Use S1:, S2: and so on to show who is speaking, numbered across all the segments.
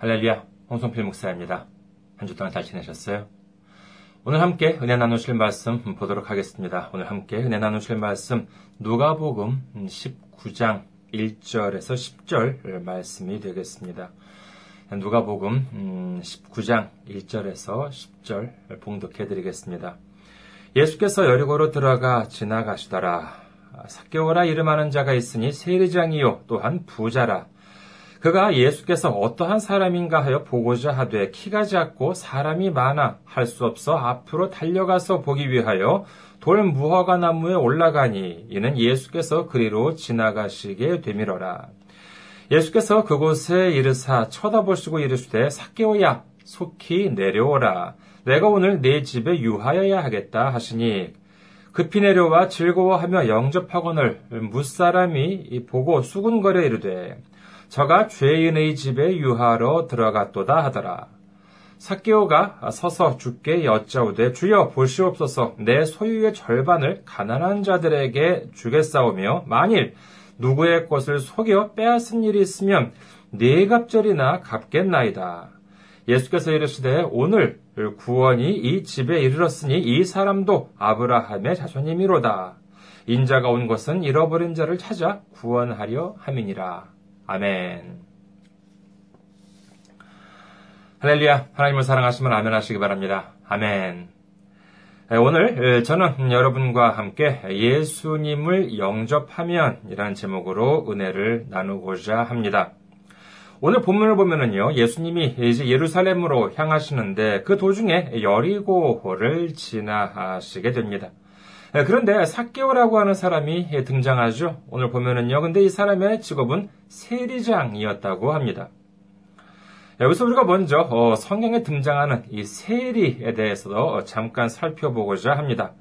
S1: 할렐루야, 홍성필 목사입니다. 한 주 동안 잘 지내셨어요? 오늘 함께 은혜 나누실 말씀 보도록 하겠습니다. 오늘 함께 은혜 나누실 말씀 누가복음 19장 1절에서 10절 말씀이 되겠습니다. 누가복음 19장 1절에서 10절 봉독해 드리겠습니다. 예수께서 여리고로 들어가 지나가시더라. 사개오라 이름하는 자가 있으니 세리장이요 또한 부자라. 그가 예수께서 어떠한 사람인가 하여 보고자 하되 키가 작고 사람이 많아 할 수 없어 앞으로 달려가서 보기 위하여 돌 무화과 나무에 올라가니 이는 예수께서 그리로 지나가시게 되밀어라. 예수께서 그곳에 이르사 쳐다보시고 이르시되 사개오야 속히 내려오라. 내가 오늘 내 집에 유하여야 하겠다 하시니 급히 내려와 즐거워하며 영접하거늘 무사람이 보고 수군거려 이르되 저가 죄인의 집에 유하러 들어갔도다 하더라. 사개오가 서서 주께 여짜오되 주여 보시옵소서 내 소유의 절반을 가난한 자들에게 주겠사오며 만일 누구의 것을 속여 빼앗은 일이 있으면 네 갑절이나 갚겠나이다. 예수께서 이르시되 오늘 구원이 이 집에 이르렀으니 이 사람도 아브라함의 자손이미로다. 인자가 온 것은 잃어버린 자를 찾아 구원하려 함이니라. 아멘. 할렐루야. 하나님을 사랑하시면 아멘 하시기 바랍니다. 아멘. 오늘 저는 여러분과 함께 예수님을 영접하면 이라는 제목으로 은혜를 나누고자 합니다. 오늘 본문을 보면은요, 예수님이 이제 예루살렘으로 향하시는데 그 도중에 여리고를 지나시게 됩니다. 그런데 사개오라고 하는 사람이 등장하죠. 오늘 보면은요, 근데 이 사람의 직업은 세리장이었다고 합니다. 여기서 우리가 먼저 어, 성경에 등장하는 이 세리에 대해서 잠깐 살펴보고자 합니다.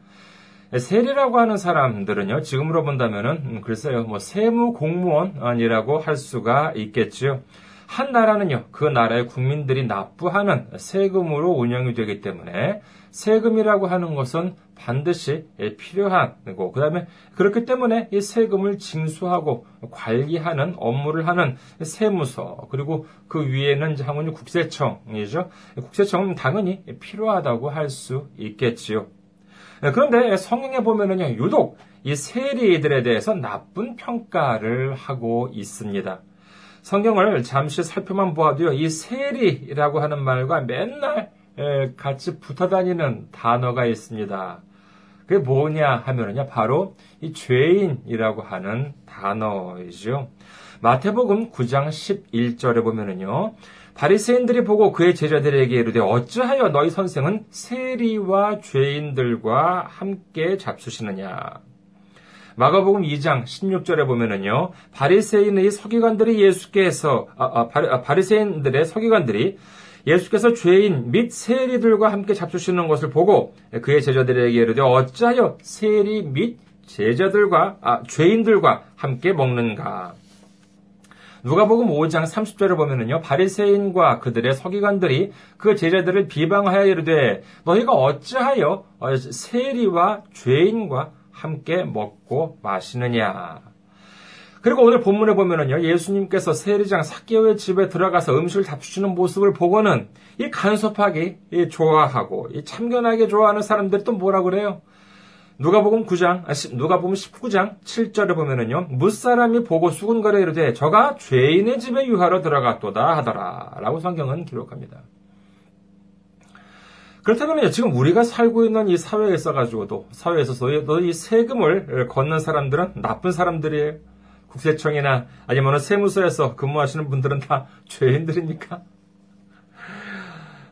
S1: 세리라고 하는 사람들은요, 지금으로 본다면은, 음, 글쎄요, 뭐, 세무 공무원이라고 할 수가 있겠지요. 한 나라는요, 그 나라의 국민들이 납부하는 세금으로 운영이 되기 때문에 세금이라고 하는 것은 반드시 필요한 거고, 그 다음에 그렇기 때문에 이 세금을 징수하고 관리하는 업무를 하는 세무서, 그리고 그 위에는 당연히 국세청이죠. 국세청은 당연히 필요하다고 할 수 있겠지요. 그런데 성경에 보면은요, 유독 이 세리들에 대해서 나쁜 평가를 하고 있습니다. 성경을 잠시 살펴만 보아도요, 이 세리라고 하는 말과 맨날 같이 붙어 다니는 단어가 있습니다. 그게 뭐냐 하면은요, 바로 이 죄인이라고 하는 단어이죠. 마태복음 9장 11절에 보면은요, 바리새인들이 보고 그의 제자들에게 이르되 어찌하여 너희 선생은 세리와 죄인들과 함께 잡수시느냐. 마가복음 2장 16절에 보면은요, 바리새인의 서기관들이 예수께서 아, 아, 아, 바리새인들의 서기관들이 예수께서 죄인 및 세리들과 함께 잡수시는 것을 보고 그의 제자들에게 이르되 어찌하여 세리 및 제자들과 아, 죄인들과 함께 먹는가? 누가복음 5장 30절을 보면은요. 바리새인과 그들의 서기관들이 그 제자들을 비방하여 이르되 너희가 어찌하여 세리와 죄인과 함께 먹고 마시느냐. 그리고 오늘 본문에 보면은요, 예수님께서 세리장 사개오의 집에 들어가서 음식을 잡수시는 모습을 보고는 이 간섭하기 좋아하고 이 참견하게 좋아하는 사람들이 또 뭐라 그래요? 누가복음 9장, 아, 누가복음 19장 7절에 보면은요, 무사람이 보고 수군거려 이르되 저가 죄인의 집에 유하러 들어갔도다 하더라라고 성경은 기록합니다. 그렇다면 지금 우리가 살고 있는 이 사회에 있어가지고도 사회에 있어서 이 세금을 걷는 사람들은 나쁜 사람들이에요. 국세청이나 아니면 세무서에서 근무하시는 분들은 다 죄인들입니까?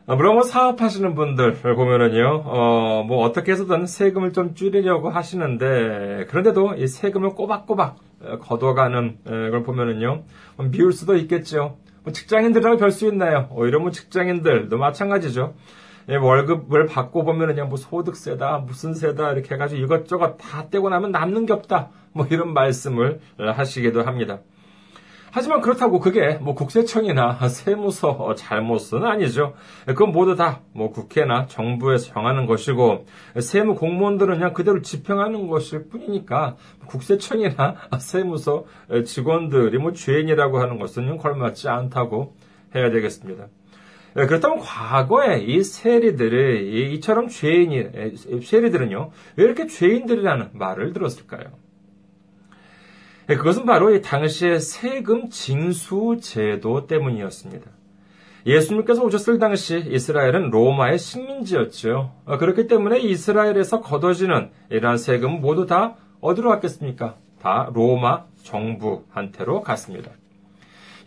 S1: 물론 뭐 사업하시는 분들 보면은요, 어, 뭐 어떻게 해서든 세금을 좀 줄이려고 하시는데, 그런데도 이 세금을 꼬박꼬박 걷어가는 걸 보면은요, 미울 수도 있겠죠. 뭐 직장인들이라고 별 수 있나요? 오히려 뭐 직장인들도 마찬가지죠. 예, 월급을 받고 보면은 그냥 뭐 소득세다, 무슨 세다 이렇게 해가지고 이것저것 다 떼고 나면 남는 게 없다. 뭐 이런 말씀을 하시기도 합니다. 하지만 그렇다고 그게 뭐 국세청이나 세무서 잘못은 아니죠. 그건 모두 다 뭐 국회나 정부에서 정하는 것이고 세무 공무원들은 그냥 그대로 집행하는 것일 뿐이니까 국세청이나 세무서 직원들이 뭐 죄인이라고 하는 것은 걸맞지 않다고 해야 되겠습니다. 예, 그렇다면 과거에 이 세리들이 이처럼 죄인이 세리들은요 왜 이렇게 죄인들이라는 말을 들었을까요? 예, 그것은 바로 당시의 세금 징수 제도 때문이었습니다. 예수님께서 오셨을 당시 이스라엘은 로마의 식민지였죠. 어, 그렇기 때문에 이스라엘에서 걷어지는 이러한 세금 모두 다 어디로 갔겠습니까? 다 로마 정부한테로 갔습니다.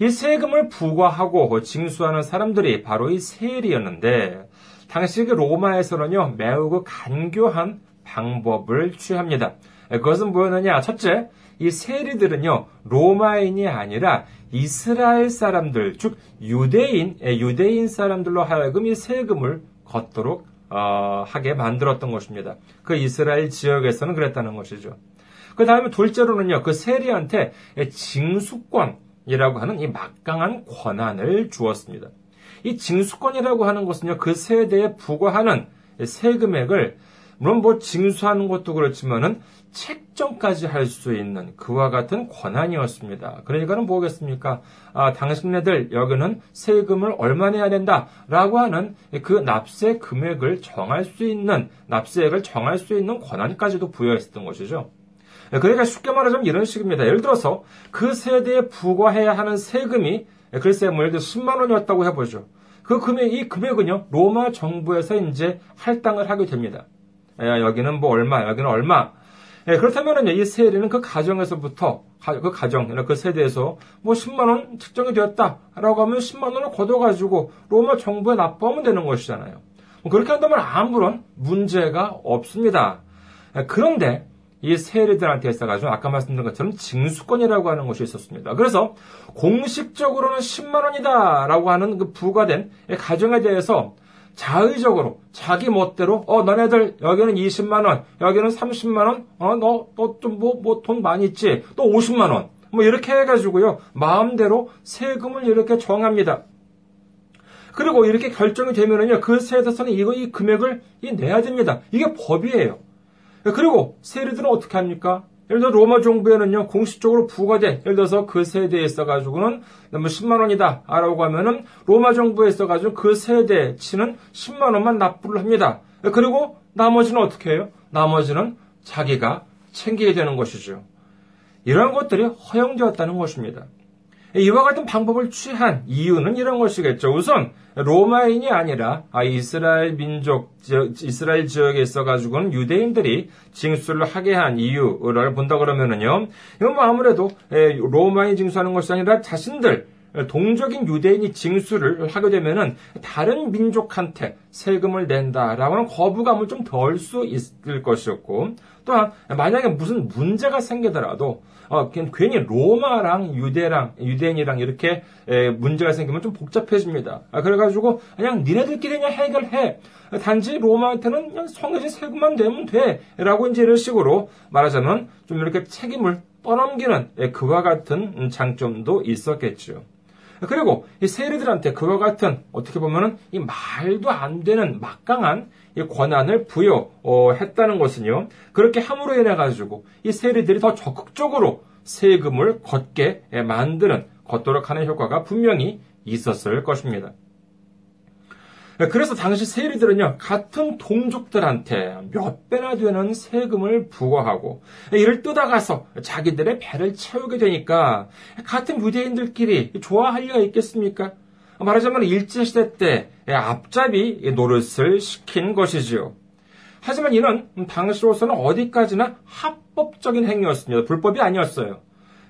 S1: 이 세금을 부과하고 징수하는 사람들이 바로 이 세리였는데 당시 그 로마에서는요 매우 그 간교한 방법을 취합니다. 그것은 뭐였느냐? 첫째, 이 세리들은요 로마인이 아니라 이스라엘 사람들, 즉 유대인, 예, 유대인 사람들로 하여금 이 세금을 걷도록 어, 하게 만들었던 것입니다. 그 이스라엘 지역에서는 그랬다는 것이죠. 그 다음에 둘째로는요, 그 세리한테 징수권 이라고 하는 이 막강한 권한을 주었습니다. 이 징수권이라고 하는 것은요, 그 세대에 부과하는 세금액을 물론 뭐 징수하는 것도 그렇지만은 책정까지 할 수 있는 그와 같은 권한이었습니다. 그러니까는 뭐겠습니까? 아, 당신네들 여기는 세금을 얼마 내야 된다 라고 하는 그 납세 금액을 정할 수 있는 납세액을 정할 수 있는 권한까지도 부여했었던 것이죠. 그러니까 쉽게 말하자면 이런 식입니다. 예를 들어서 그 세대에 부과해야 하는 세금이 글쎄 뭐 예를 들어 10만 원이었다고 해보죠. 그 금액, 이 금액은요, 로마 정부에서 이제 할당을 하게 됩니다. 야, 여기는 뭐 얼마, 여기는 얼마. 예, 그렇다면은 이 세리는 그 가정에서부터 그 가정, 그 세대에서 뭐 10만 원 측정이 되었다라고 하면 10만 원을 걷어가지고 로마 정부에 납부하면 되는 것이잖아요. 뭐 그렇게 한다면 아무런 문제가 없습니다. 예, 그런데 이 세리들한테 있어가지고 아까 말씀드린 것처럼 징수권이라고 하는 것이 있었습니다. 그래서 공식적으로는 10만 원이다라고 하는 그 부과된 가정에 대해서 자의적으로 자기 멋대로 어 너네들 여기는 20만 원, 여기는 30만 원, 어너너좀뭐뭐 돈 많이 있지, 또 50만 원, 뭐 이렇게 해가지고요 마음대로 세금을 이렇게 정합니다. 그리고 이렇게 결정이 되면은요 그 세대에서는 이거 이 금액을 이 내야 됩니다. 이게 법이에요. 그리고 세리들은 어떻게 합니까? 예를 들어 로마 정부에는요 공식적으로 부과된 예를 들어서 그 세대에 있어가지고는 뭐 10만 원이다 라고 하면은 로마 정부에 있어가지고 그 세대에 치는 10만 원만 납부를 합니다. 그리고 나머지는 어떻게 해요? 나머지는 자기가 챙기게 되는 것이죠. 이러한 것들이 허용되었다는 것입니다. 이와 같은 방법을 취한 이유는 이런 것이겠죠. 우선 로마인이 아니라 아, 이스라엘 민족, 이스라엘 지역에 있어 가지고는 유대인들이 징수를 하게 한 이유를 본다 그러면은요. 이건 뭐 아무래도 로마인 징수하는 것이 아니라 자신들 동적인 유대인이 징수를 하게 되면은 다른 민족한테 세금을 낸다라고 하는 거부감을 좀 덜 수 있을 것이었고 또한 만약에 무슨 문제가 생기더라도 어, 괜히 로마랑 유대랑 유대인이랑 이렇게 에, 문제가 생기면 좀 복잡해집니다. 아, 그래가지고 그냥 니네들끼리 그냥 해결해. 단지 로마한테는 그냥 성의진 세금만 내면 돼라고 이제 이런 식으로 말하자면 좀 이렇게 책임을 떠넘기는 에, 그와 같은 장점도 있었겠죠. 그리고 이 세리들한테 그와 같은 어떻게 보면은 이 말도 안 되는 막강한 이 권한을 부여했다는 것은요. 그렇게 함으로 인해 가지고 이 세리들이 더 적극적으로 세금을 걷게 만드는 걷도록 하는 효과가 분명히 있었을 것입니다. 그래서 당시 세리들은요, 같은 동족들한테 몇 배나 되는 세금을 부과하고, 이를 뜯어가서 자기들의 배를 채우게 되니까, 같은 유대인들끼리 좋아할 리가 있겠습니까? 말하자면 일제시대 때 앞잡이 노릇을 시킨 것이지요. 하지만 이는 당시로서는 어디까지나 합법적인 행위였습니다. 불법이 아니었어요.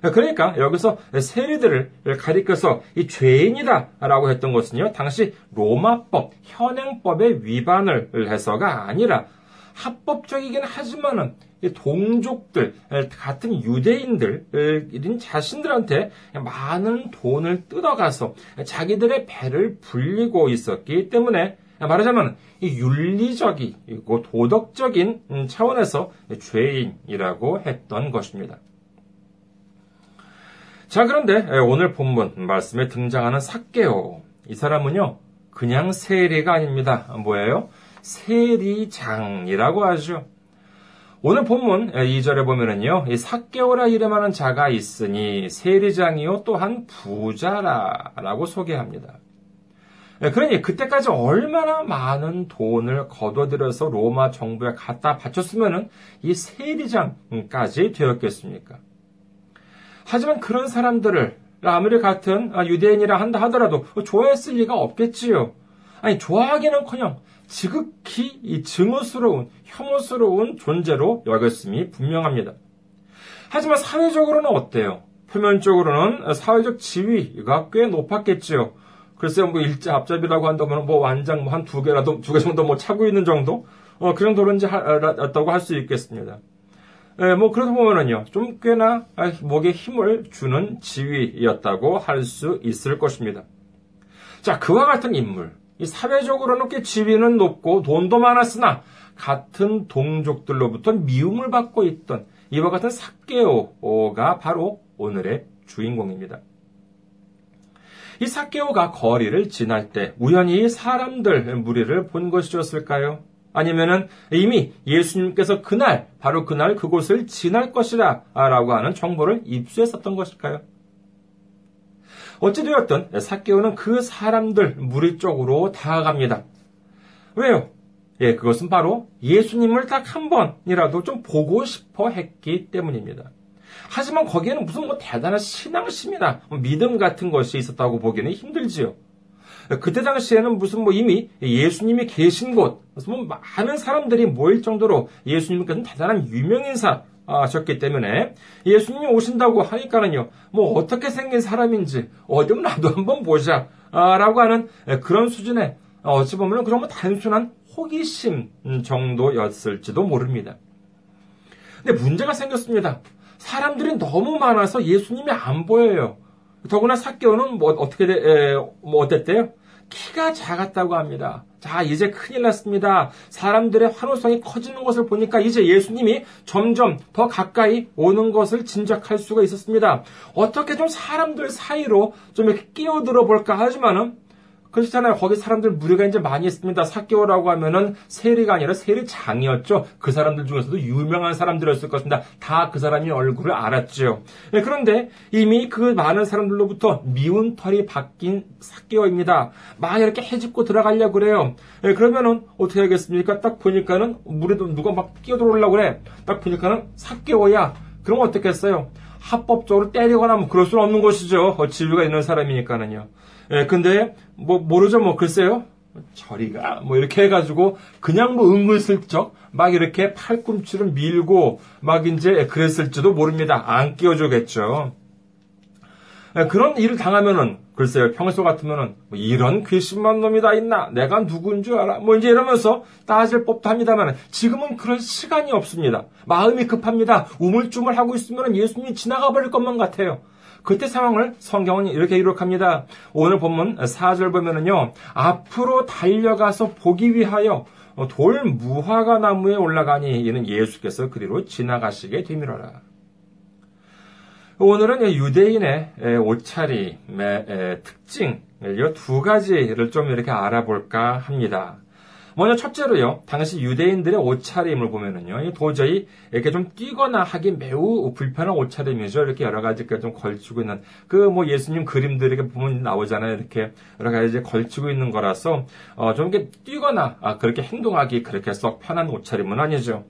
S1: 그러니까 여기서 세리들을 가리켜서 이 죄인이다라고 했던 것은요, 당시 로마법, 현행법의 위반을 해서가 아니라 합법적이긴 하지만은 동족들, 같은 유대인들인 자신들한테 많은 돈을 뜯어가서 자기들의 배를 불리고 있었기 때문에 말하자면 윤리적이고 도덕적인 차원에서 죄인이라고 했던 것입니다. 자, 그런데 오늘 본문 말씀에 등장하는 삭개오. 이 사람은요, 그냥 세리가 아닙니다. 뭐예요? 세리장이라고 하죠. 오늘 본문 2절에 보면은요, 이 삭개오라 이름하는 자가 있으니 세리장이요 또한 부자라라고 소개합니다. 예, 그러니 그때까지 얼마나 많은 돈을 거둬들여서 로마 정부에 갖다 바쳤으면은 이 세리장까지 되었겠습니까? 하지만 그런 사람들을 아무리 같은 유대인이라 한다 하더라도 좋아했을 리가 없겠지요. 아니 좋아하기는커녕 지극히 증오스러운, 혐오스러운 존재로 여겼음이 분명합니다. 하지만 사회적으로는 어때요? 표면적으로는 사회적 지위가 꽤 높았겠지요. 글쎄요, 뭐 일자 앞잡이라고 한다면 뭐 완장 뭐 한 두 개라도 두 개 정도 뭐 차고 있는 정도, 어, 그 정도로인지 했다고 할 수 있겠습니다. 예, 뭐 그러다 보면은요, 좀 꽤나 목에 힘을 주는 지위였다고 할 수 있을 것입니다. 자, 그와 같은 인물, 이 사회적으로는 꽤 지위는 높고 돈도 많았으나 같은 동족들로부터 미움을 받고 있던 이와 같은 사케오가 바로 오늘의 주인공입니다. 이 사케오가 거리를 지날 때 우연히 사람들 무리를 본 것이었을까요? 아니면은 이미 예수님께서 그날, 바로 그날 그곳을 지날 것이라 라고 하는 정보를 입수했었던 것일까요? 어찌되었든 사케오는 그 사람들 무리 쪽으로 다가갑니다. 왜요? 예, 그것은 바로 예수님을 딱 한 번이라도 좀 보고 싶어 했기 때문입니다. 하지만 거기에는 무슨 뭐 대단한 신앙심이나 뭐 믿음 같은 것이 있었다고 보기는 힘들지요. 그때 당시에는 무슨 뭐 이미 예수님이 계신 곳, 뭐 많은 사람들이 모일 정도로 예수님께서는 대단한 유명인사, 하셨기 때문에 예수님이 오신다고 하니까는요, 뭐 어떻게 생긴 사람인지 어디 나도 한번 보자, 라고 하는 그런 수준의 어찌 보면 그런 뭐 단순한 호기심 정도였을지도 모릅니다. 근데 문제가 생겼습니다. 사람들이 너무 많아서 예수님이 안 보여요. 더구나 사개오는 뭐 어떻게 돼, 에, 뭐 어땠대요? 키가 작았다고 합니다. 자, 이제 큰일 났습니다. 사람들의 환호성이 커지는 것을 보니까 이제 예수님이 점점 더 가까이 오는 것을 짐작할 수가 있었습니다. 어떻게 좀 사람들 사이로 좀 이렇게 끼어들어 볼까 하지만은 그렇잖아요. 거기 사람들 무리가 이제 많이 있습니다. 사개오라고 하면은 세리가 아니라 세리장이었죠. 그 사람들 중에서도 유명한 사람들이었을 것입니다. 다 그 사람이 얼굴을 알았죠. 네, 그런데 이미 그 많은 사람들로부터 미운 털이 바뀐 사개오입니다. 막 이렇게 해집고 들어가려고 그래요. 네, 그러면은 어떻게 하겠습니까? 딱 보니까는 물에도 누가 막 끼어들어오려고 그래. 딱 보니까는 사개오야. 그럼 어떻겠어요? 합법적으로 때리거나 뭐 그럴 수는 없는 것이죠. 어, 지위가 있는 사람이니까는요. 예, 근데 뭐 모르죠. 뭐 글쎄요. 저리가 뭐 이렇게 해가지고 그냥 뭐 은근슬쩍 막 이렇게 팔꿈치를 밀고 막 이제 그랬을지도 모릅니다. 안 끼워주겠죠. 예, 그런 일을 당하면은 글쎄요. 평소 같으면은 뭐 이런 괘씸한 놈이 다 있나? 내가 누군 줄 알아? 뭐 이제 이러면서 따질 법도 합니다만 지금은 그럴 시간이 없습니다. 마음이 급합니다. 우물쭈물 하고 있으면 예수님이 지나가 버릴 것만 같아요 그때 상황을 성경은 이렇게 기록합니다. 오늘 본문 4절 보면은요, 앞으로 달려가서 보기 위하여 돌 무화과 나무에 올라가니 이는 예수께서 그리로 지나가시게 되밀어라. 오늘은 유대인의 옷차림의 특징, 두 가지를 좀 이렇게 알아볼까 합니다. 먼저 첫째로요, 당시 유대인들의 옷차림을 보면은요, 도저히 이렇게 좀 뛰거나 하기 매우 불편한 옷차림이죠. 이렇게 여러 가지 좀 걸치고 있는, 그 뭐 예수님 그림들 이렇게 보면 나오잖아요. 이렇게 여러 가지 걸치고 있는 거라서, 어, 좀 이렇게 뛰거나, 아, 그렇게 행동하기 그렇게 썩 편한 옷차림은 아니죠.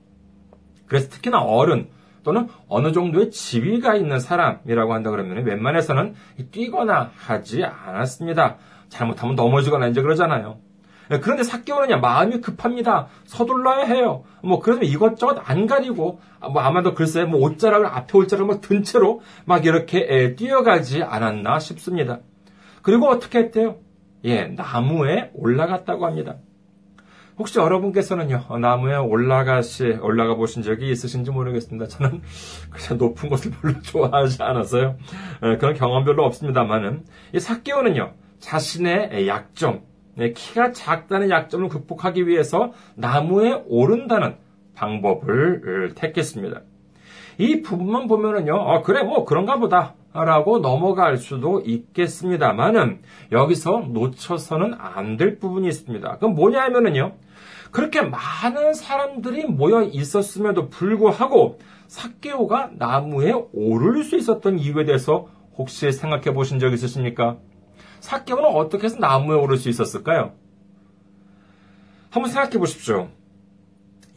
S1: 그래서 특히나 어른, 또는 어느 정도의 지위가 있는 사람이라고 한다 그러면 웬만해서는 뛰거나 하지 않았습니다. 잘못하면 넘어지거나 이제 그러잖아요. 예, 그런데 사개오는요 마음이 급합니다. 서둘러야 해요. 뭐 그래서 이것저것 안 가리고 뭐 아마도 글쎄 뭐 옷자락을 앞에 옷자락을 막든 채로 막 이렇게 예, 뛰어가지 않았나 싶습니다. 그리고 어떻게 했대요? 예, 나무에 올라갔다고 합니다. 혹시 여러분께서는요, 나무에 올라가시, 올라가 보신 적이 있으신지 모르겠습니다. 저는 그냥 높은 곳을 별로 좋아하지 않아서요. 예, 그런 경험 별로 없습니다만은, 이 사개오는요, 자신의 약점, 네, 키가 작다는 약점을 극복하기 위해서 나무에 오른다는 방법을 택했습니다. 이 부분만 보면은요, 어, 그래, 뭐, 그런가 보다. 라고 넘어갈 수도 있겠습니다만은 여기서 놓쳐서는 안 될 부분이 있습니다. 그럼 뭐냐 하면은요. 그렇게 많은 사람들이 모여 있었음에도 불구하고 사케오가 나무에 오를 수 있었던 이유에 대해서 혹시 생각해 보신 적 있으십니까? 사케오는 어떻게 해서 나무에 오를 수 있었을까요? 한번 생각해 보십시오.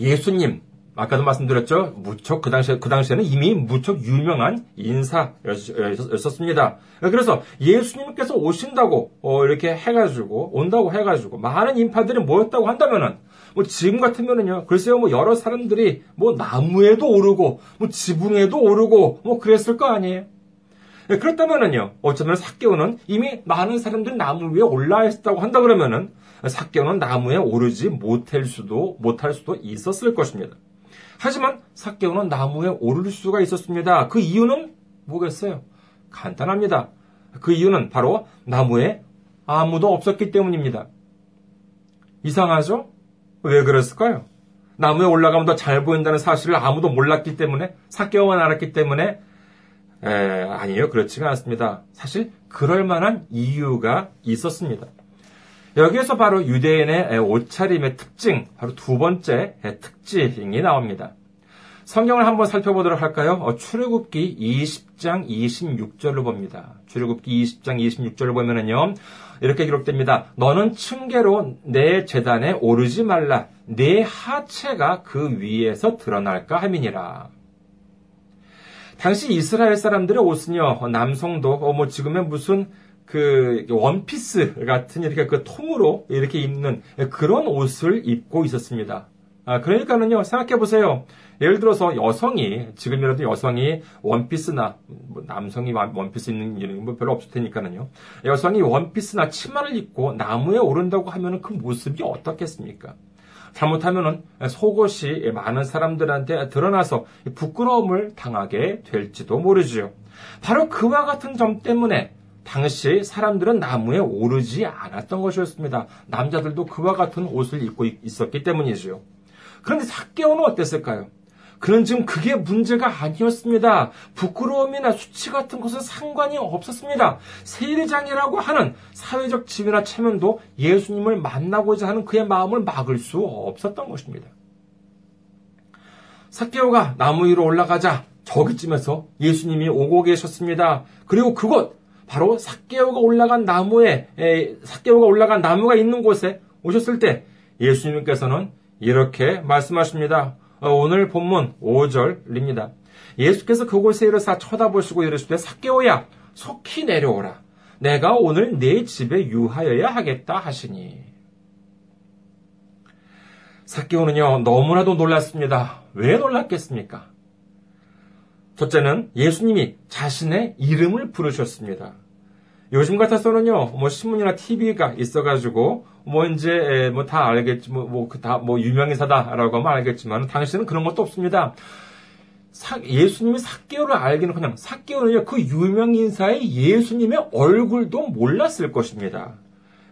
S1: 예수님, 아까도 말씀드렸죠. 무척 그 당시에 그 당시에는 이미 무척 유명한 인사였었습니다. 그래서 예수님께서 오신다고 어, 이렇게 해가지고 온다고 해가지고 많은 인파들이 모였다고 한다면은 뭐 지금 같으면은요. 글쎄요, 뭐 여러 사람들이 뭐 나무에도 오르고 뭐 지붕에도 오르고 뭐 그랬을 거 아니에요. 네, 그렇다면은요. 어쩌면 사개오는 이미 많은 사람들이 나무 위에 올라 있었다고 한다 그러면은 사개오는 나무에 오르지 못할 수도 못할 수도 있었을 것입니다. 하지만 사개오는 나무에 오를 수가 있었습니다. 그 이유는 뭐겠어요? 간단합니다. 그 이유는 바로 나무에 아무도 없었기 때문입니다. 이상하죠? 왜 그랬을까요? 나무에 올라가면 더 잘 보인다는 사실을 아무도 몰랐기 때문에, 사개오만 알았기 때문에, 에, 아니요, 그렇지가 않습니다. 사실, 그럴 만한 이유가 있었습니다. 여기에서 바로 유대인의 옷차림의 특징, 바로 두 번째 특징이 나옵니다. 성경을 한번 살펴보도록 할까요? 어, 출애굽기 20장 26절로 봅니다. 출애굽기 20장 26절을 보면은요. 이렇게 기록됩니다. 너는 층계로 내 재단에 오르지 말라. 내 하체가 그 위에서 드러날까 함이니라. 당시 이스라엘 사람들의 옷은요, 남성도, 어, 뭐 지금의 무슨 그 원피스 같은 이렇게 그 통으로 이렇게 입는 그런 옷을 입고 있었습니다. 아, 그러니까는요, 생각해 보세요. 예를 들어서 여성이, 지금이라도 여성이 원피스나, 뭐 남성이 원피스 입는 일은 뭐 별로 없을 테니까는요. 여성이 원피스나 치마를 입고 나무에 오른다고 하면 그 모습이 어떻겠습니까? 잘못하면은 속옷이 많은 사람들한테 드러나서 부끄러움을 당하게 될지도 모르지요. 바로 그와 같은 점 때문에 당시 사람들은 나무에 오르지 않았던 것이었습니다. 남자들도 그와 같은 옷을 입고 있었기 때문이지요. 그런데 사개오는 어땠을까요? 그는 지금 그게 문제가 아니었습니다. 부끄러움이나 수치 같은 것은 상관이 없었습니다. 세례장이라고 하는 사회적 지위나 체면도 예수님을 만나고자 하는 그의 마음을 막을 수 없었던 것입니다. 사개오가 나무 위로 올라가자 저기쯤에서 예수님이 오고 계셨습니다. 그리고 그곳 바로 사개오가 올라간 나무에 사개오가 올라간 나무가 있는 곳에 오셨을 때 예수님께서는 이렇게 말씀하십니다. 어, 오늘 본문 5절입니다. 예수께서 그곳에 이르사 쳐다보시고 이르시되 사개오야 속히 내려오라. 내가 오늘 내 집에 유하여야 하겠다 하시니. 사개오는요 너무나도 놀랐습니다. 왜 놀랐겠습니까? 첫째는 예수님이 자신의 이름을 부르셨습니다. 요즘 같아서는요, 뭐 신문이나 TV가 있어가지고 뭐 이제 뭐 다 알겠지 뭐 다뭐 뭐 유명인사다라고 하면 알겠지만 당시는 그런 것도 없습니다. 사, 예수님이 사개오를 알기는 그냥 사개오는요 그 유명인사의 예수님의 얼굴도 몰랐을 것입니다.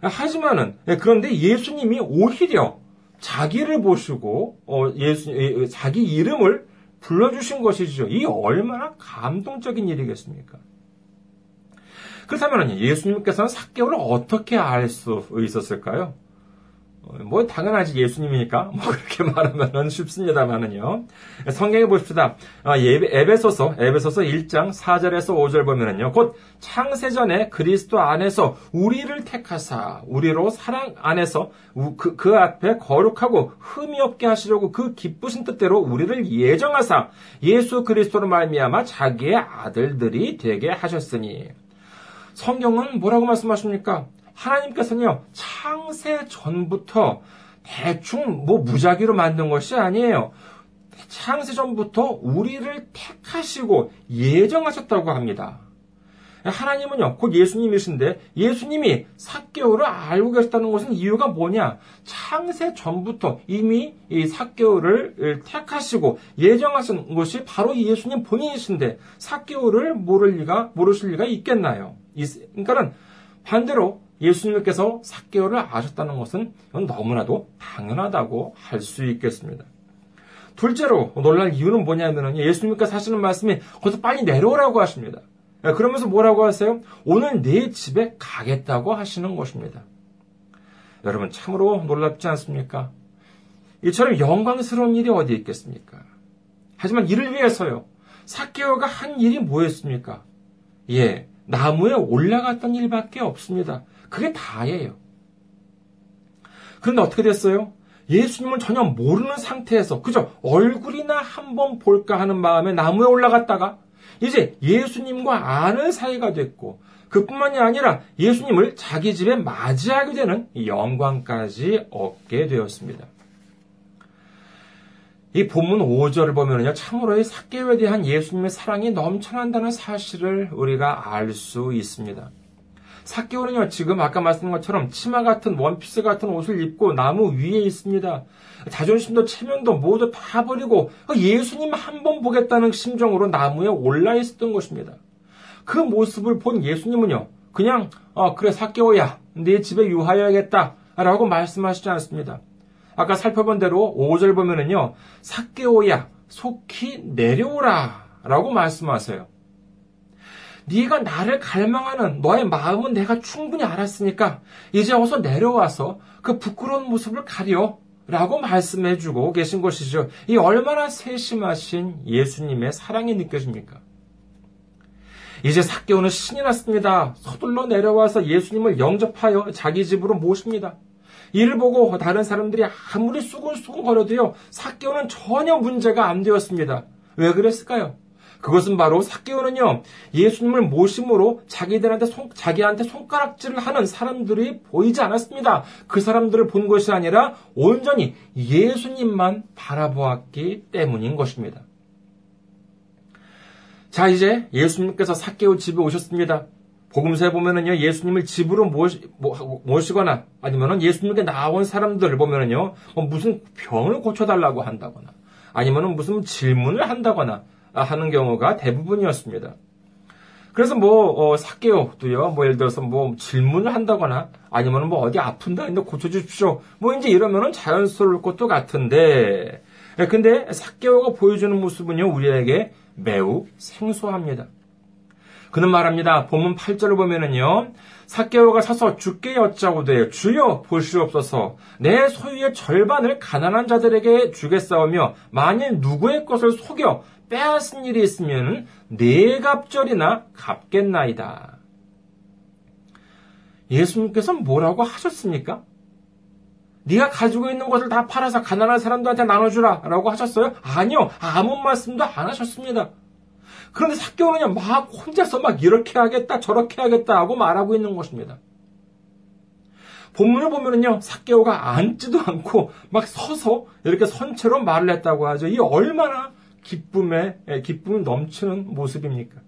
S1: 하지만은 예, 그런데 예수님이 오히려 자기를 보시고 어, 예수 자기 이름을 불러주신 것이죠. 이 얼마나 감동적인 일이겠습니까? 그렇다면 예수님께서는 사개오를 어떻게 알 수 있었을까요? 어, 뭐 당연하지 예수님이니까 뭐 그렇게 말하면 쉽습니다만은요. 성경에 보십시다. 아, 에베소서 에베소서 1장 4절에서 5절 보면은요. 곧 창세전에 그리스도 안에서 우리를 택하사 우리로 사랑 안에서 그, 그 앞에 거룩하고 흠이 없게 하시려고 그 기쁘신 뜻대로 우리를 예정하사 예수 그리스도로 말미암아 자기의 아들들이 되게 하셨으니 성경은 뭐라고 말씀하십니까? 하나님께서는요, 창세 전부터 대충 뭐 무작위로 만든 것이 아니에요. 창세 전부터 우리를 택하시고 예정하셨다고 합니다. 하나님은요, 곧 예수님이신데 예수님이 사개오를 알고 계셨다는 것은 이유가 뭐냐? 창세 전부터 이미 이 사개오를 택하시고 예정하신 것이 바로 예수님 본인이신데 사개오를 모를 리가 모르실 리가 있겠나요? 그러니까는 반대로 예수님께서 사개오를 아셨다는 것은 너무나도 당연하다고 할 수 있겠습니다. 둘째로 놀랄 이유는 뭐냐면 예수님께서 하시는 말씀이 거기서 빨리 내려오라고 하십니다. 예, 그러면서 뭐라고 하세요? 오늘 내 집에 가겠다고 하시는 것입니다. 여러분 참으로 놀랍지 않습니까? 이처럼 영광스러운 일이 어디 있겠습니까? 하지만 이를 위해서요. 사케오가 한 일이 뭐였습니까? 예, 나무에 올라갔던 일밖에 없습니다. 그게 다예요. 그런데 어떻게 됐어요? 예수님을 전혀 모르는 상태에서 그저 얼굴이나 한번 볼까 하는 마음에 나무에 올라갔다가 이제 예수님과 아는 사이가 됐고 그뿐만이 아니라 예수님을 자기 집에 맞이하게 되는 영광까지 얻게 되었습니다. 이 본문 5절을 보면요. 참으로 이 사개오에 대한 예수님의 사랑이 넘쳐난다는 사실을 우리가 알 수 있습니다. 사개오는요, 지금 아까 말씀드린 것처럼 치마 같은 원피스 같은 옷을 입고 나무 위에 있습니다. 자존심도 체면도 모두 다 버리고 예수님 한 번 보겠다는 심정으로 나무에 올라 있었던 것입니다. 그 모습을 본 예수님은요, 그냥, 어, 그래, 사개오야, 네 집에 유하여야겠다. 라고 말씀하시지 않습니다. 아까 살펴본 대로 5절 보면은요, 사개오야, 속히 내려오라. 라고 말씀하세요. 네가 나를 갈망하는 너의 마음은 내가 충분히 알았으니까 이제 어서 내려와서 그 부끄러운 모습을 가려 라고 말씀해 주고 계신 것이죠. 이 얼마나 세심하신 예수님의 사랑이 느껴집니까? 이제 사개오는 신이 났습니다. 서둘러 내려와서 예수님을 영접하여 자기 집으로 모십니다. 이를 보고 다른 사람들이 아무리 수근수근 거려도요, 사개오는 전혀 문제가 안 되었습니다. 왜 그랬을까요? 그것은 바로 사개오는요, 예수님을 모심으로 자기들한테 손, 자기한테 손가락질을 하는 사람들이 보이지 않았습니다. 그 사람들을 본 것이 아니라 온전히 예수님만 바라보았기 때문인 것입니다. 자, 이제 예수님께서 사개오 집에 오셨습니다. 복음서에 보면은요, 예수님을 집으로 모시, 모시거나, 아니면은 예수님께 나온 사람들을 보면은요, 뭐 무슨 병을 고쳐달라고 한다거나, 아니면은 무슨 질문을 한다거나 하는 경우가 대부분이었습니다. 그래서 뭐, 어, 사개오도요, 뭐 예를 들어서 뭐 질문을 한다거나, 아니면은 뭐 어디 아픈다 했는데 고쳐주십시오. 뭐 이제 이러면은 자연스러울 것도 같은데, 예, 근데 사개오가 보여주는 모습은요, 우리에게 매우 생소합니다. 그는 말합니다. 본문 8절을 보면은요. 사개오가 서서 주께 여짜고 돼 주여 보시옵소서 내 소유의 절반을 가난한 자들에게 주겠사오며 만일 누구의 것을 속여 빼앗은 일이 있으면 네 갑절이나 갚겠나이다. 예수님께서 뭐라고 하셨습니까? 네가 가지고 있는 것을 다 팔아서 가난한 사람들한테 나눠주라 라고 하셨어요? 아니요. 아무 말씀도 안 하셨습니다. 그런데 사개오는요, 막 혼자서 막 이렇게 하겠다, 저렇게 하겠다 하고 말하고 있는 것입니다. 본문을 보면은요, 사개오가 앉지도 않고 막 서서 이렇게 선체로 말을 했다고 하죠. 이 얼마나 기쁨에, 기쁨이 넘치는 모습입니까?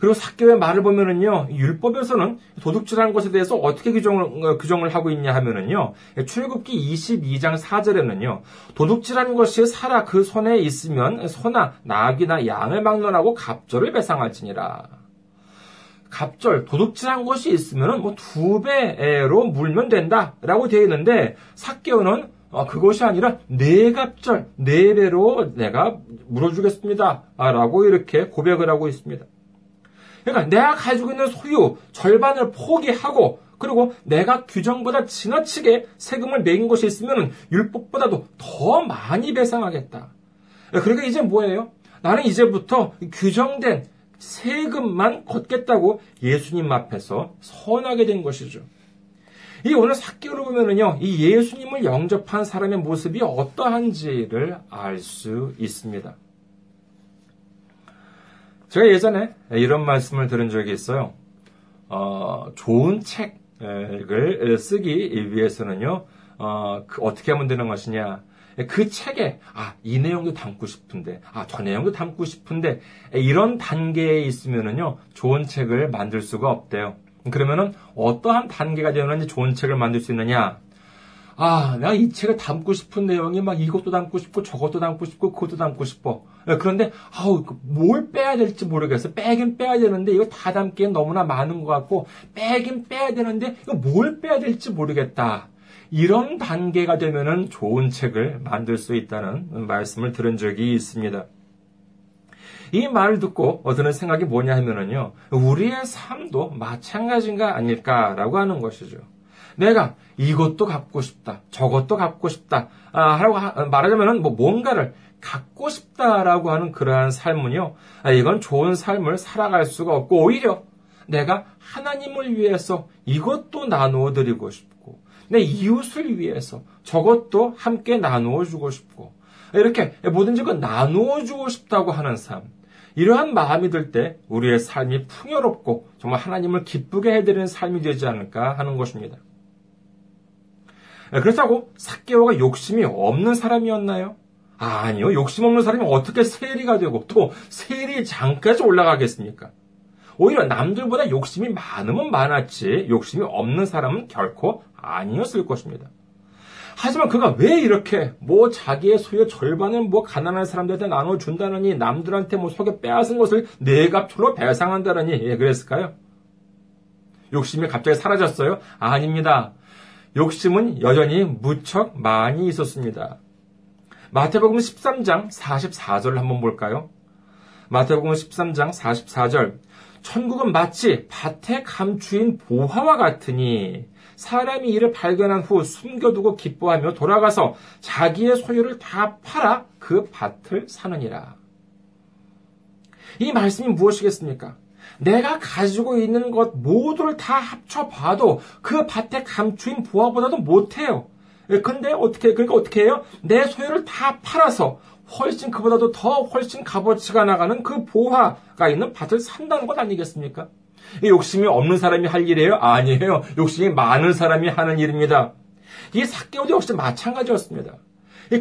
S1: 그리고 사개의 말을 보면은요, 율법에서는 도둑질하는 것에 대해서 어떻게 규정을, 어, 규정을 하고 있냐 하면은요, 출굽기 22장 4절에는요, 도둑질하는 것이 살아 그 손에 있으면 소나 낙이나 양을 막론하고 갑절을 배상할지니라. 갑절, 도둑질한 것이 있으면 뭐 두 배로 물면 된다라고 되어 있는데 사개오는 어, 그것이 아니라 네 갑절, 네 배로 내가 물어주겠습니다. 라고 이렇게 고백을 하고 있습니다. 그러니까 내가 가지고 있는 소유 절반을 포기하고 그리고 내가 규정보다 지나치게 세금을 매긴 것이 있으면 율법보다도 더 많이 배상하겠다. 그러니까 이제 뭐예요? 나는 이제부터 규정된 세금만 걷겠다고 예수님 앞에서 선하게 된 것이죠. 이 오늘 사기로 보면은요, 이 예수님을 영접한 사람의 모습이 어떠한지를 알 수 있습니다. 제가 예전에 이런 말씀을 들은 적이 있어요. 어, 좋은 책을 쓰기 위해서는요, 어, 그 어떻게 하면 되는 것이냐. 그 책에, 아, 이 내용도 담고 싶은데, 아, 저 내용도 담고 싶은데, 이런 단계에 있으면은요, 좋은 책을 만들 수가 없대요. 그러면은, 어떠한 단계가 되는지 좋은 책을 만들 수 있느냐? 아, 내가 이 책을 담고 싶은 내용이 막 이것도 담고 싶고 저것도 담고 싶고 그것도 담고 싶어. 예, 그런데 아우 뭘 빼야 될지 모르겠어. 빼긴 빼야 되는데 이거 다 담기엔 너무나 많은 것 같고 빼긴 빼야 되는데 이거 뭘 빼야 될지 모르겠다. 이런 단계가 되면은 좋은 책을 만들 수 있다는 말씀을 들은 적이 있습니다. 이 말을 듣고 드는 생각이 뭐냐 하면은요, 우리의 삶도 마찬가지인가 아닐까라고 하는 것이죠. 내가 이것도 갖고 싶다, 저것도 갖고 싶다, 아, 라고 말하자면은 뭐 뭔가를 갖고 싶다라고 하는 그러한 삶은요, 아, 이건 좋은 삶을 살아갈 수가 없고, 오히려 내가 하나님을 위해서 이것도 나누어 드리고 싶고, 내 이웃을 위해서 저것도 함께 나누어 주고 싶고, 이렇게 뭐든지 그 나누어 주고 싶다고 하는 삶. 이러한 마음이 들 때 우리의 삶이 풍요롭고 정말 하나님을 기쁘게 해드리는 삶이 되지 않을까 하는 것입니다. 그렇다고 사개오가 욕심이 없는 사람이었나요? 아니요. 욕심 없는 사람이 어떻게 세리가 되고 또 세리 장까지 올라가겠습니까? 오히려 남들보다 욕심이 많으면 많았지 욕심이 없는 사람은 결코 아니었을 것입니다. 하지만 그가 왜 이렇게 뭐 자기의 소유의 절반을 뭐 가난한 사람들한테 나눠준다느니 남들한테 뭐 속에 빼앗은 것을 네 값으로 배상한다느니 예, 그랬을까요? 욕심이 갑자기 사라졌어요? 아닙니다. 욕심은 여전히 무척 많이 있었습니다. 마태복음 13장 44절을 한번 볼까요? 마태복음 13장 44절. 천국은 마치 밭에 감추인 보화와 같으니 사람이 이를 발견한 후 숨겨두고 기뻐하며 돌아가서 자기의 소유를 다 팔아 그 밭을 사느니라. 이 말씀이 무엇이겠습니까? 내가 가지고 있는 것 모두를 다 합쳐봐도 그 밭에 감추인 보화보다도 못해요. 예, 근데 어떻게, 그러니까 어떻게 해요? 내 소유를 다 팔아서 훨씬 그보다도 더 훨씬 값어치가 나가는 그 보화가 있는 밭을 산다는 것 아니겠습니까? 욕심이 없는 사람이 할 일이에요? 아니에요. 욕심이 많은 사람이 하는 일입니다. 이 사개오도 역시 마찬가지였습니다.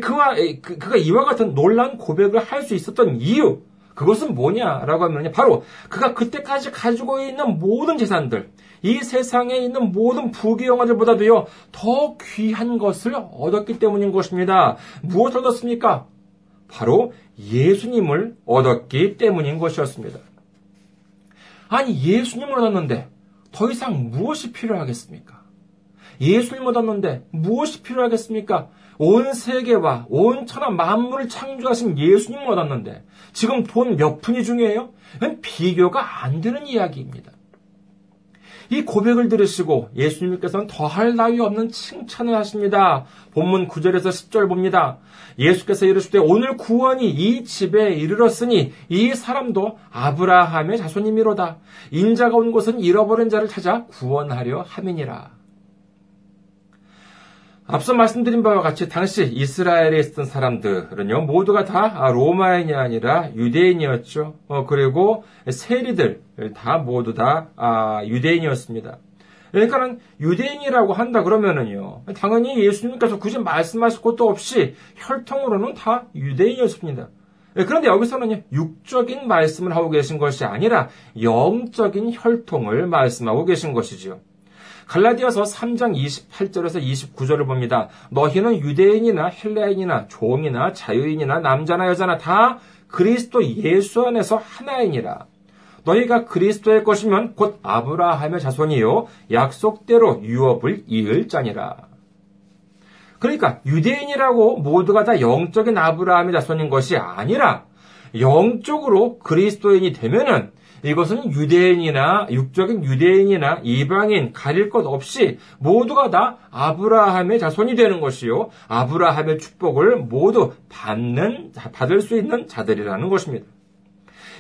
S1: 그와, 그, 그가 이와 같은 놀란 고백을 할 수 있었던 이유, 그것은 뭐냐라고 하면 바로 그가 그때까지 가지고 있는 모든 재산들, 이 세상에 있는 모든 부귀영화들보다도요, 더 귀한 것을 얻었기 때문인 것입니다. 무엇을 얻었습니까? 바로 예수님을 얻었기 때문인 것이었습니다. 아니, 예수님을 얻었는데 더 이상 무엇이 필요하겠습니까? 예수님을 얻었는데 무엇이 필요하겠습니까? 온 세계와 온 천하 만물을 창조하신 예수님을 얻었는데 지금 돈 몇 푼이 중요해요? 비교가 안 되는 이야기입니다. 이 고백을 들으시고 예수님께서는 더할 나위 없는 칭찬을 하십니다. 본문 9절에서 10절 봅니다. 예수께서 이르시되 오늘 구원이 이 집에 이르렀으니 이 사람도 아브라함의 자손이미로다. 인자가 온 곳은 잃어버린 자를 찾아 구원하려 함이니라. 앞서 말씀드린 바와 같이 당시 이스라엘에 있었던 사람들은요, 모두가 다 로마인이 아니라 유대인이었죠. 어, 그리고 세리들 다 모두 다 아, 유대인이었습니다. 그러니까는 유대인이라고 한다 그러면은요, 당연히 예수님께서 굳이 말씀하실 것도 없이 혈통으로는 다 유대인이었습니다. 예, 그런데 여기서는 육적인 말씀을 하고 계신 것이 아니라 영적인 혈통을 말씀하고 계신 것이지요. 갈라디아서 3장 28절에서 29절을 봅니다. 너희는 유대인이나 헬라인이나 종이나 자유인이나 남자나 여자나 다 그리스도 예수 안에서 하나이니라. 너희가 그리스도의 것이면 곧 아브라함의 자손이요 약속대로 유업을 이을 자니라. 그러니까 유대인이라고 모두가 다 영적인 아브라함의 자손인 것이 아니라 영적으로 그리스도인이 되면은 이것은 유대인이나 육적인 유대인이나 이방인 가릴 것 없이 모두가 다 아브라함의 자손이 되는 것이요. 아브라함의 축복을 모두 받는 받을 수 있는 자들이라는 것입니다.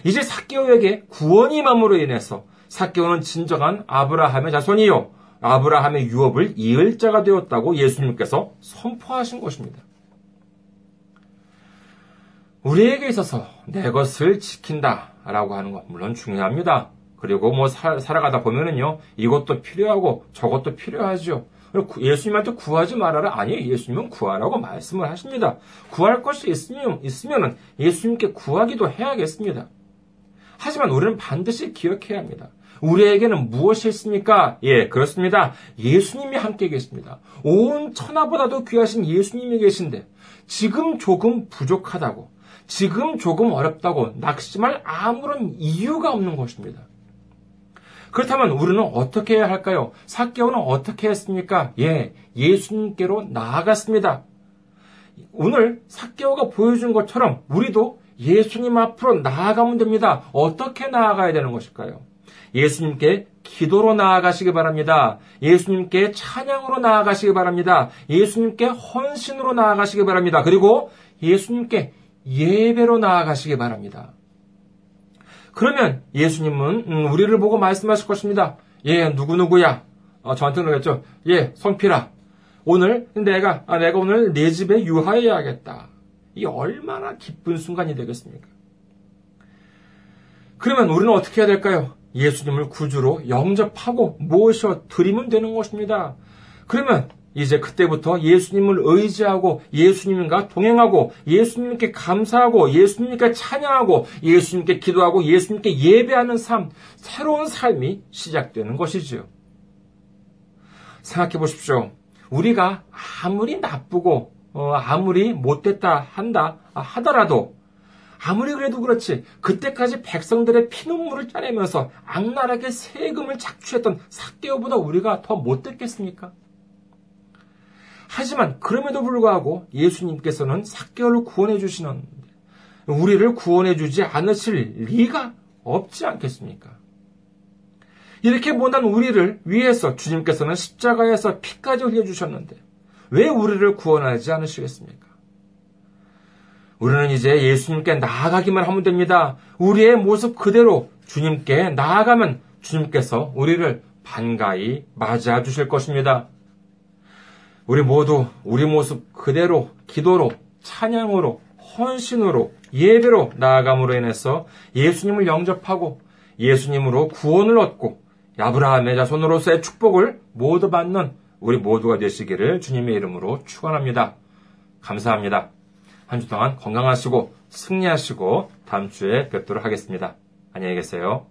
S1: 이제 사개오에게 구원이 맘으로 인해서 사개오는 진정한 아브라함의 자손이요. 아브라함의 유업을 이을 자가 되었다고 예수님께서 선포하신 것입니다. 우리에게 있어서 내 것을 지킨다. 라고 하는 거 물론 중요합니다. 그리고 뭐 살, 살아가다 보면은요, 이것도 필요하고 저것도 필요하죠. 예수님한테 구하지 말아라. 아니, 예수님은 구하라고 말씀을 하십니다. 구할 것이 있으면, 있으면은 예수님께 구하기도 해야겠습니다. 하지만 우리는 반드시 기억해야 합니다. 우리에게는 무엇이 있습니까? 예, 그렇습니다. 예수님이 함께 계십니다. 온 천하보다도 귀하신 예수님이 계신데, 지금 조금 부족하다고, 지금 조금 어렵다고 낙심할 아무런 이유가 없는 것입니다. 그렇다면 우리는 어떻게 해야 할까요? 사개오는 어떻게 했습니까? 예, 예수님께로 나아갔습니다. 오늘 사개오가 보여준 것처럼 우리도 예수님 앞으로 나아가면 됩니다. 어떻게 나아가야 되는 것일까요? 예수님께 기도로 나아가시기 바랍니다. 예수님께 찬양으로 나아가시기 바랍니다. 예수님께 헌신으로 나아가시기 바랍니다. 그리고 예수님께 예배로 나아가시기 바랍니다. 그러면 예수님은 음, 우리를 보고 말씀하실 것입니다. 예, 누구누구야. 어, 저한테 그러겠죠. 예, 성필아. 오늘 내가 아, 내가 오늘 내 집에 유하해야겠다. 이 얼마나 기쁜 순간이 되겠습니까? 그러면 우리는 어떻게 해야 될까요? 예수님을 구주로 영접하고 모셔 드리면 되는 것입니다. 그러면 이제 그때부터 예수님을 의지하고 예수님과 동행하고 예수님께 감사하고 예수님께 찬양하고 예수님께 기도하고 예수님께 예배하는 삶, 새로운 삶이 시작되는 것이지요. 생각해 보십시오. 우리가 아무리 나쁘고 어, 아무리 못됐다 한다 하더라도 아무리 그래도 그렇지 그때까지 백성들의 피눈물을 짜내면서 악랄하게 세금을 착취했던 사개오보다 우리가 더 못됐겠습니까? 하지만 그럼에도 불구하고 예수님께서는 사개오를 구원해 주시는 우리를 구원해 주지 않으실 리가 없지 않겠습니까? 이렇게 못난 우리를 위해서 주님께서는 십자가에서 피까지 흘려 주셨는데 왜 우리를 구원하지 않으시겠습니까? 우리는 이제 예수님께 나아가기만 하면 됩니다. 우리의 모습 그대로 주님께 나아가면 주님께서 우리를 반가이 맞아 주실 것입니다. 우리 모두 우리 모습 그대로 기도로 찬양으로 헌신으로 예배로 나아감으로 인해서 예수님을 영접하고 예수님으로 구원을 얻고 아브라함의 자손으로서의 축복을 모두 받는 우리 모두가 되시기를 주님의 이름으로 축원합니다. 감사합니다. 한 주 동안 건강하시고 승리하시고 다음 주에 뵙도록 하겠습니다. 안녕히 계세요.